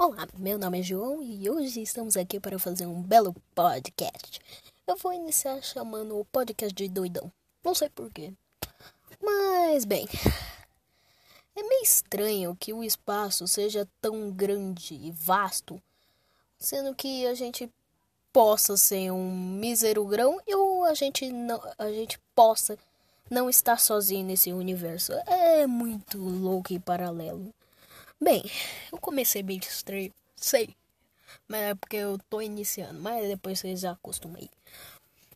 Olá, meu nome é João e hoje estamos aqui para fazer um belo podcast. Eu vou iniciar chamando o podcast de doidão. Não sei porquê. Mas, bem, é meio estranho que o espaço seja tão grande e vasto, sendo que a gente possa ser um mísero grão e ou a gente não, a gente possa não estar sozinho nesse universo. É muito louco e paralelo. Bem, eu comecei bem estranho, sei. Mas é porque eu tô iniciando, mas depois vocês já acostumam aí.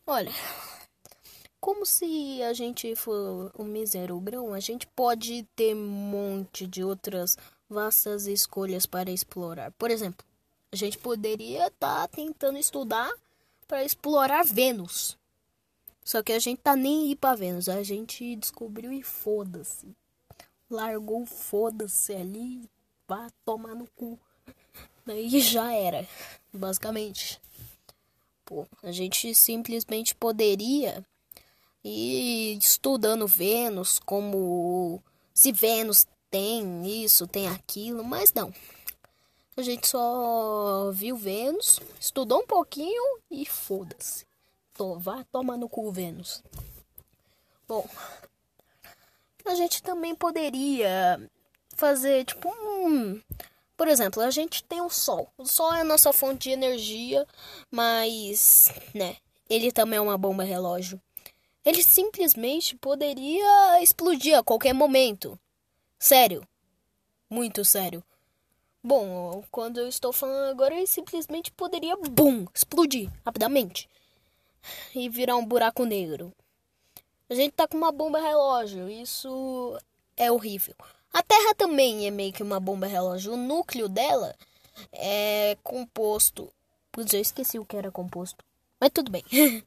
Olha, como se a gente for um misério grão, a gente pode ter um monte de outras vastas escolhas para explorar. Por exemplo, a gente poderia estar tá tentando estudar para explorar Vênus. Só que a gente tá nem ir para Vênus, a gente descobriu e foda-se. Largou foda-se ali vá tomar no cu. Daí já era, basicamente. Pô, a gente simplesmente poderia ir estudando Vênus, como se Vênus tem isso, tem aquilo, mas não. A gente só viu Vênus, estudou um pouquinho e foda-se. Vá tomar no cu Vênus. Bom, a gente também poderia fazer tipo um. Por exemplo, a gente tem o sol. O sol é a nossa fonte de energia, mas, né, ele também é uma bomba relógio. Ele simplesmente poderia explodir a qualquer momento. Sério. Muito sério. Bom, quando eu estou falando agora, ele simplesmente poderia, bum, explodir rapidamente e virar um buraco negro. A gente tá com uma bomba relógio, isso é horrível. A Terra também é meio que uma bomba relógio. O núcleo dela é composto. Putz, eu esqueci o que era composto. Mas tudo bem.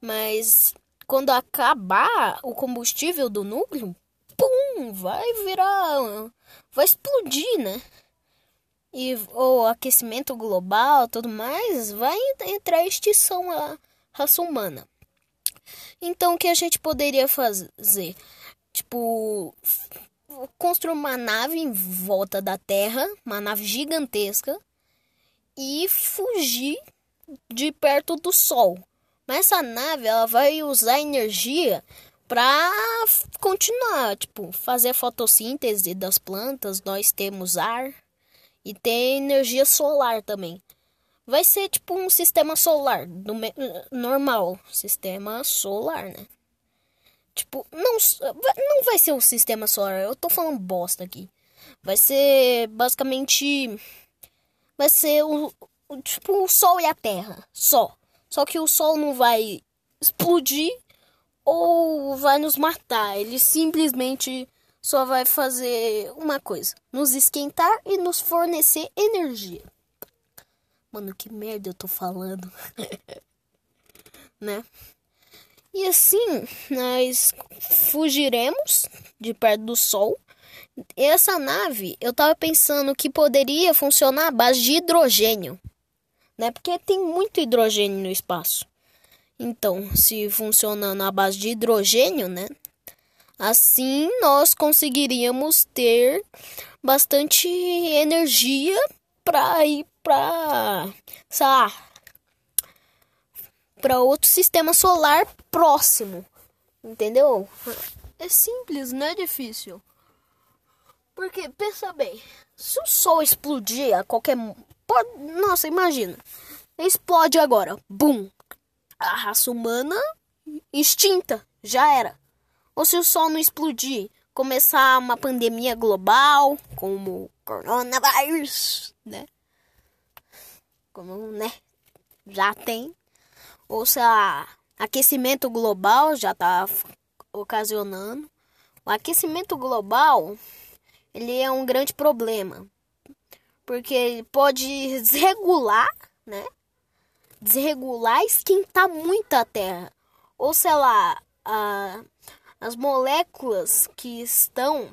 Mas quando acabar o combustível do núcleo, pum, vai virar. Vai explodir, né? E o aquecimento global tudo mais, vai entrar a extinção a raça humana. Então, o que a gente poderia fazer? Tipo, construir uma nave em volta da Terra, uma nave gigantesca, e fugir de perto do Sol. Mas essa nave ela vai usar energia para continuar, tipo, fazer a fotossíntese das plantas. Nós temos ar e tem energia solar também. Vai ser tipo um sistema solar do normal, sistema solar, né? Tipo, não, não vai ser o sistema solar. Eu tô falando bosta aqui. Vai ser basicamente. Vai ser o, o, tipo o Sol e a Terra. Só. Só que o Sol não vai explodir ou vai nos matar. Ele simplesmente só vai fazer uma coisa: nos esquentar e nos fornecer energia. Mano, que merda eu tô falando. né? E assim, nós fugiremos de perto do Sol. Essa nave, eu tava pensando que poderia funcionar à base de hidrogênio, né? Porque tem muito hidrogênio no espaço. Então, se funcionando à base de hidrogênio, né? Assim nós conseguiríamos ter bastante energia para ir para, sei lá, para outro sistema solar próximo. Entendeu? É simples, não é difícil. Porque, pensa bem, se o Sol explodir a qualquer. Pode... Nossa, imagina. Explode agora. Bum! A raça humana extinta. Já era. Ou se o Sol não explodir, começar uma pandemia global, como o coronavírus, né? Como, né? Já tem ou se a aquecimento global já está ocasionando. O aquecimento global ele é um grande problema porque ele pode desregular, né? Desregular e esquentar muito a Terra. Ou sei lá, a, as moléculas que estão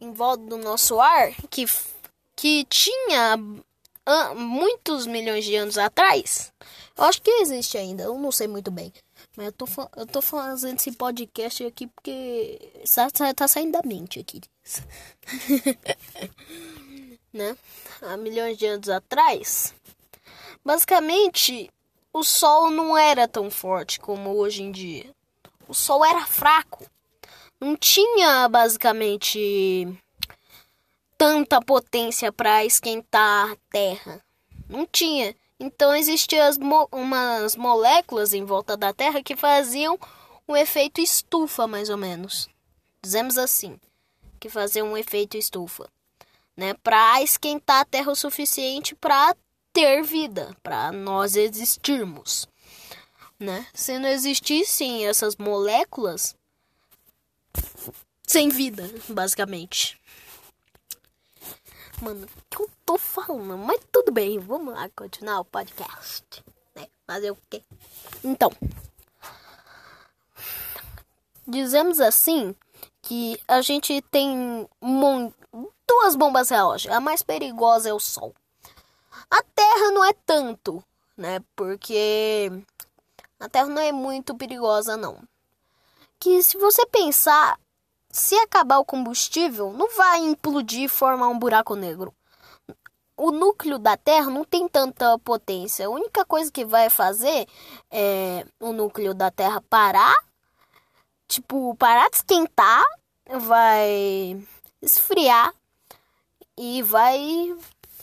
em volta do nosso ar, que, que tinha muitos milhões de anos atrás. Eu acho que existe ainda, eu não sei muito bem. Mas eu tô, eu tô fazendo esse podcast aqui porque tá, tá saindo da mente aqui. né? Há milhões de anos atrás, basicamente o Sol não era tão forte como hoje em dia. O Sol era fraco. Não tinha basicamente tanta potência para esquentar a Terra. Não tinha. Então existiam mo umas moléculas em volta da Terra que faziam um efeito estufa, mais ou menos. Dizemos assim, que faziam um efeito estufa, né, para esquentar a Terra o suficiente para ter vida, para nós existirmos, né? Se não existissem essas moléculas, sem vida, basicamente. Mano, o que eu tô falando? Mas tudo bem, vamos lá continuar o podcast. Né? Fazer o quê? Então, dizemos assim que a gente tem duas bombas relógio. A mais perigosa é o Sol. A Terra não é tanto, né? Porque a Terra não é muito perigosa, não. Que se você pensar, se acabar o combustível, não vai implodir e formar um buraco negro. O núcleo da Terra não tem tanta potência. A única coisa que vai fazer é o núcleo da Terra parar, tipo, parar de esquentar, vai esfriar e vai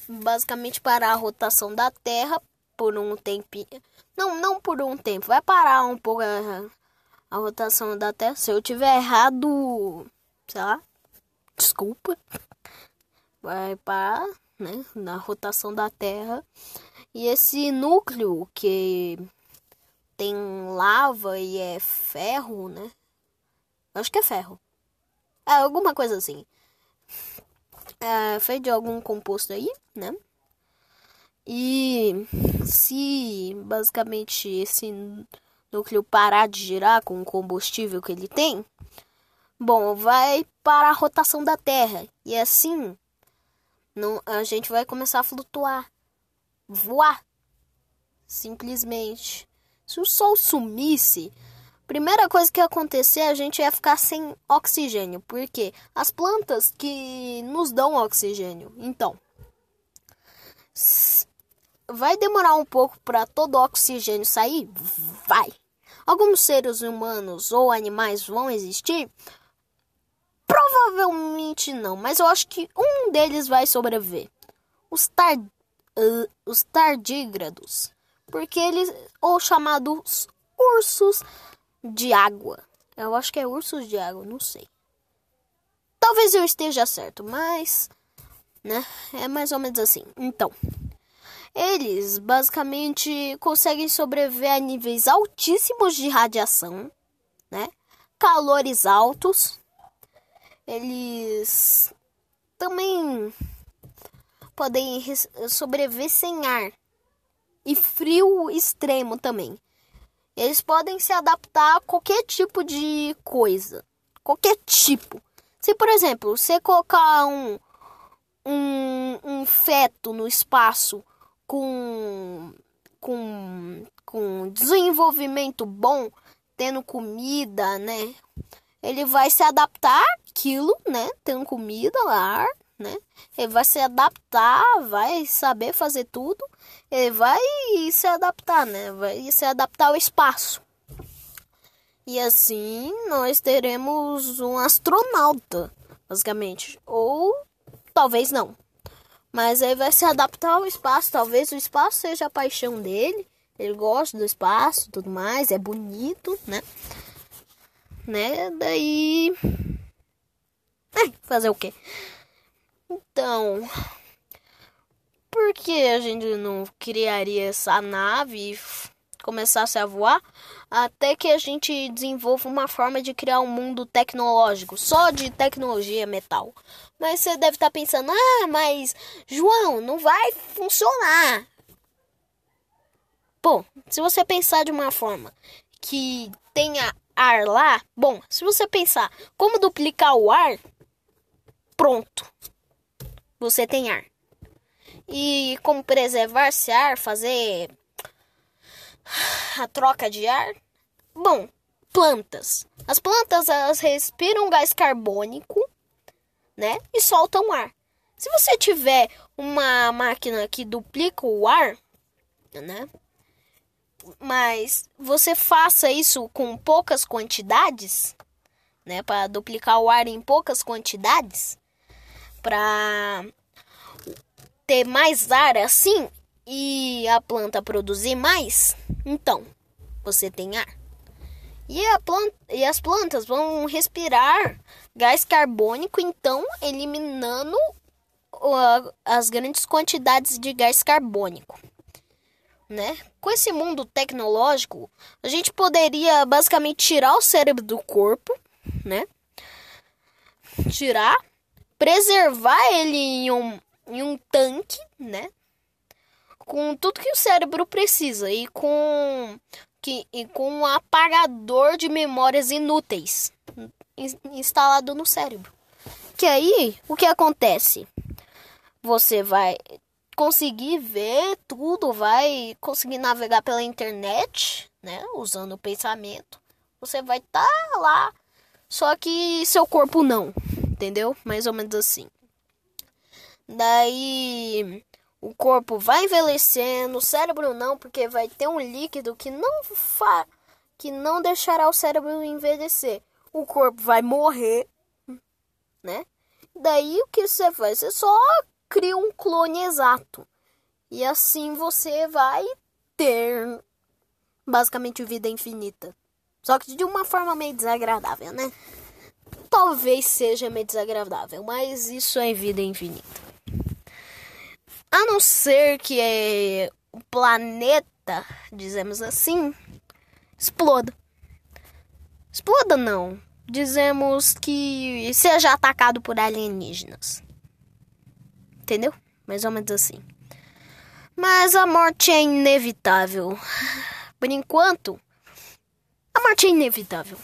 basicamente parar a rotação da Terra por um tempinho. Não, não por um tempo, vai parar um pouco a, a rotação da Terra. Se eu tiver errado, sei lá, desculpa. Vai parar, né, na rotação da Terra. E esse núcleo que tem lava e é ferro, né? Acho que é ferro. É alguma coisa assim. É feito de algum composto aí, né? E se basicamente esse núcleo parar de girar com o combustível que ele tem, bom, vai para a rotação da Terra. E assim, não, a gente vai começar a flutuar, voar. Simplesmente. Se o Sol sumisse, primeira coisa que ia acontecer, a gente ia ficar sem oxigênio. Porque as plantas que nos dão oxigênio. Então, vai demorar um pouco para todo o oxigênio sair? Vai. Alguns seres humanos ou animais vão existir? Provavelmente não, mas eu acho que um deles vai sobreviver. Os, tar, uh, os tardígrados, porque eles ou chamados ursos de água. Eu acho que é ursos de água, não sei. Talvez eu esteja certo, mas né? É mais ou menos assim. Então, eles basicamente conseguem sobreviver a níveis altíssimos de radiação, né? Calores altos. Eles também podem sobreviver sem ar e frio extremo também. Eles podem se adaptar a qualquer tipo de coisa, qualquer tipo. Se, por exemplo, você colocar um, um, um feto no espaço com, com, com desenvolvimento bom, tendo comida, né? Ele vai se adaptar àquilo, né? Tendo comida lá, né? Ele vai se adaptar, vai saber fazer tudo. Ele vai se adaptar, né? Vai se adaptar ao espaço. E assim nós teremos um astronauta, basicamente. Ou talvez não. Mas aí vai se adaptar ao espaço. Talvez o espaço seja a paixão dele. Ele gosta do espaço, tudo mais, é bonito, né? Né? Daí. Fazer o quê? Então. Por que a gente não criaria essa nave começasse a voar? Até que a gente desenvolva uma forma de criar um mundo tecnológico, só de tecnologia metal. Mas você deve estar tá pensando: ah, mas João, não vai funcionar. Bom, se você pensar de uma forma que tenha ar lá, bom, se você pensar como duplicar o ar, pronto, você tem ar. E como preservar esse ar, fazer a troca de ar? Bom, plantas. As plantas elas respiram gás carbônico né? E soltam ar. Se você tiver uma máquina que duplica o ar, né? Mas você faça isso com poucas quantidades, né, para duplicar o ar em poucas quantidades, para ter mais ar assim e a planta produzir mais. Então, você tem ar. E, planta, e as plantas vão respirar gás carbônico, então eliminando as grandes quantidades de gás carbônico. Né? Com esse mundo tecnológico, a gente poderia basicamente tirar o cérebro do corpo, né? Tirar, preservar ele em um, em um tanque, né? Com tudo que o cérebro precisa e com que, e com um apagador de memórias inúteis instalado no cérebro. Que aí, o que acontece? Você vai conseguir ver tudo, vai conseguir navegar pela internet, né, usando o pensamento. Você vai estar tá lá, só que seu corpo não, entendeu? Mais ou menos assim. Daí o corpo vai envelhecendo, o cérebro não, porque vai ter um líquido que não fa que não deixará o cérebro envelhecer. O corpo vai morrer, né? Daí o que você faz? Você só cria um clone exato. E assim você vai ter basicamente vida infinita. Só que de uma forma meio desagradável, né? Talvez seja meio desagradável, mas isso é vida infinita. A não ser que é, o planeta, dizemos assim, exploda. Exploda não. Dizemos que seja atacado por alienígenas. Entendeu? Mais ou menos assim. Mas a morte é inevitável. Por enquanto, a morte é inevitável.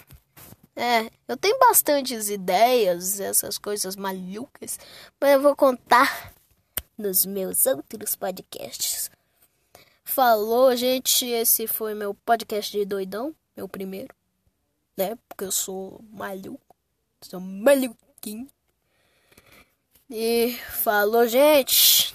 É, eu tenho bastantes ideias, essas coisas malucas, mas eu vou contar nos meus outros podcasts. Falou, gente. Esse foi meu podcast de doidão, meu primeiro, né? Porque eu sou maluco, sou maluquinho. E falou, gente.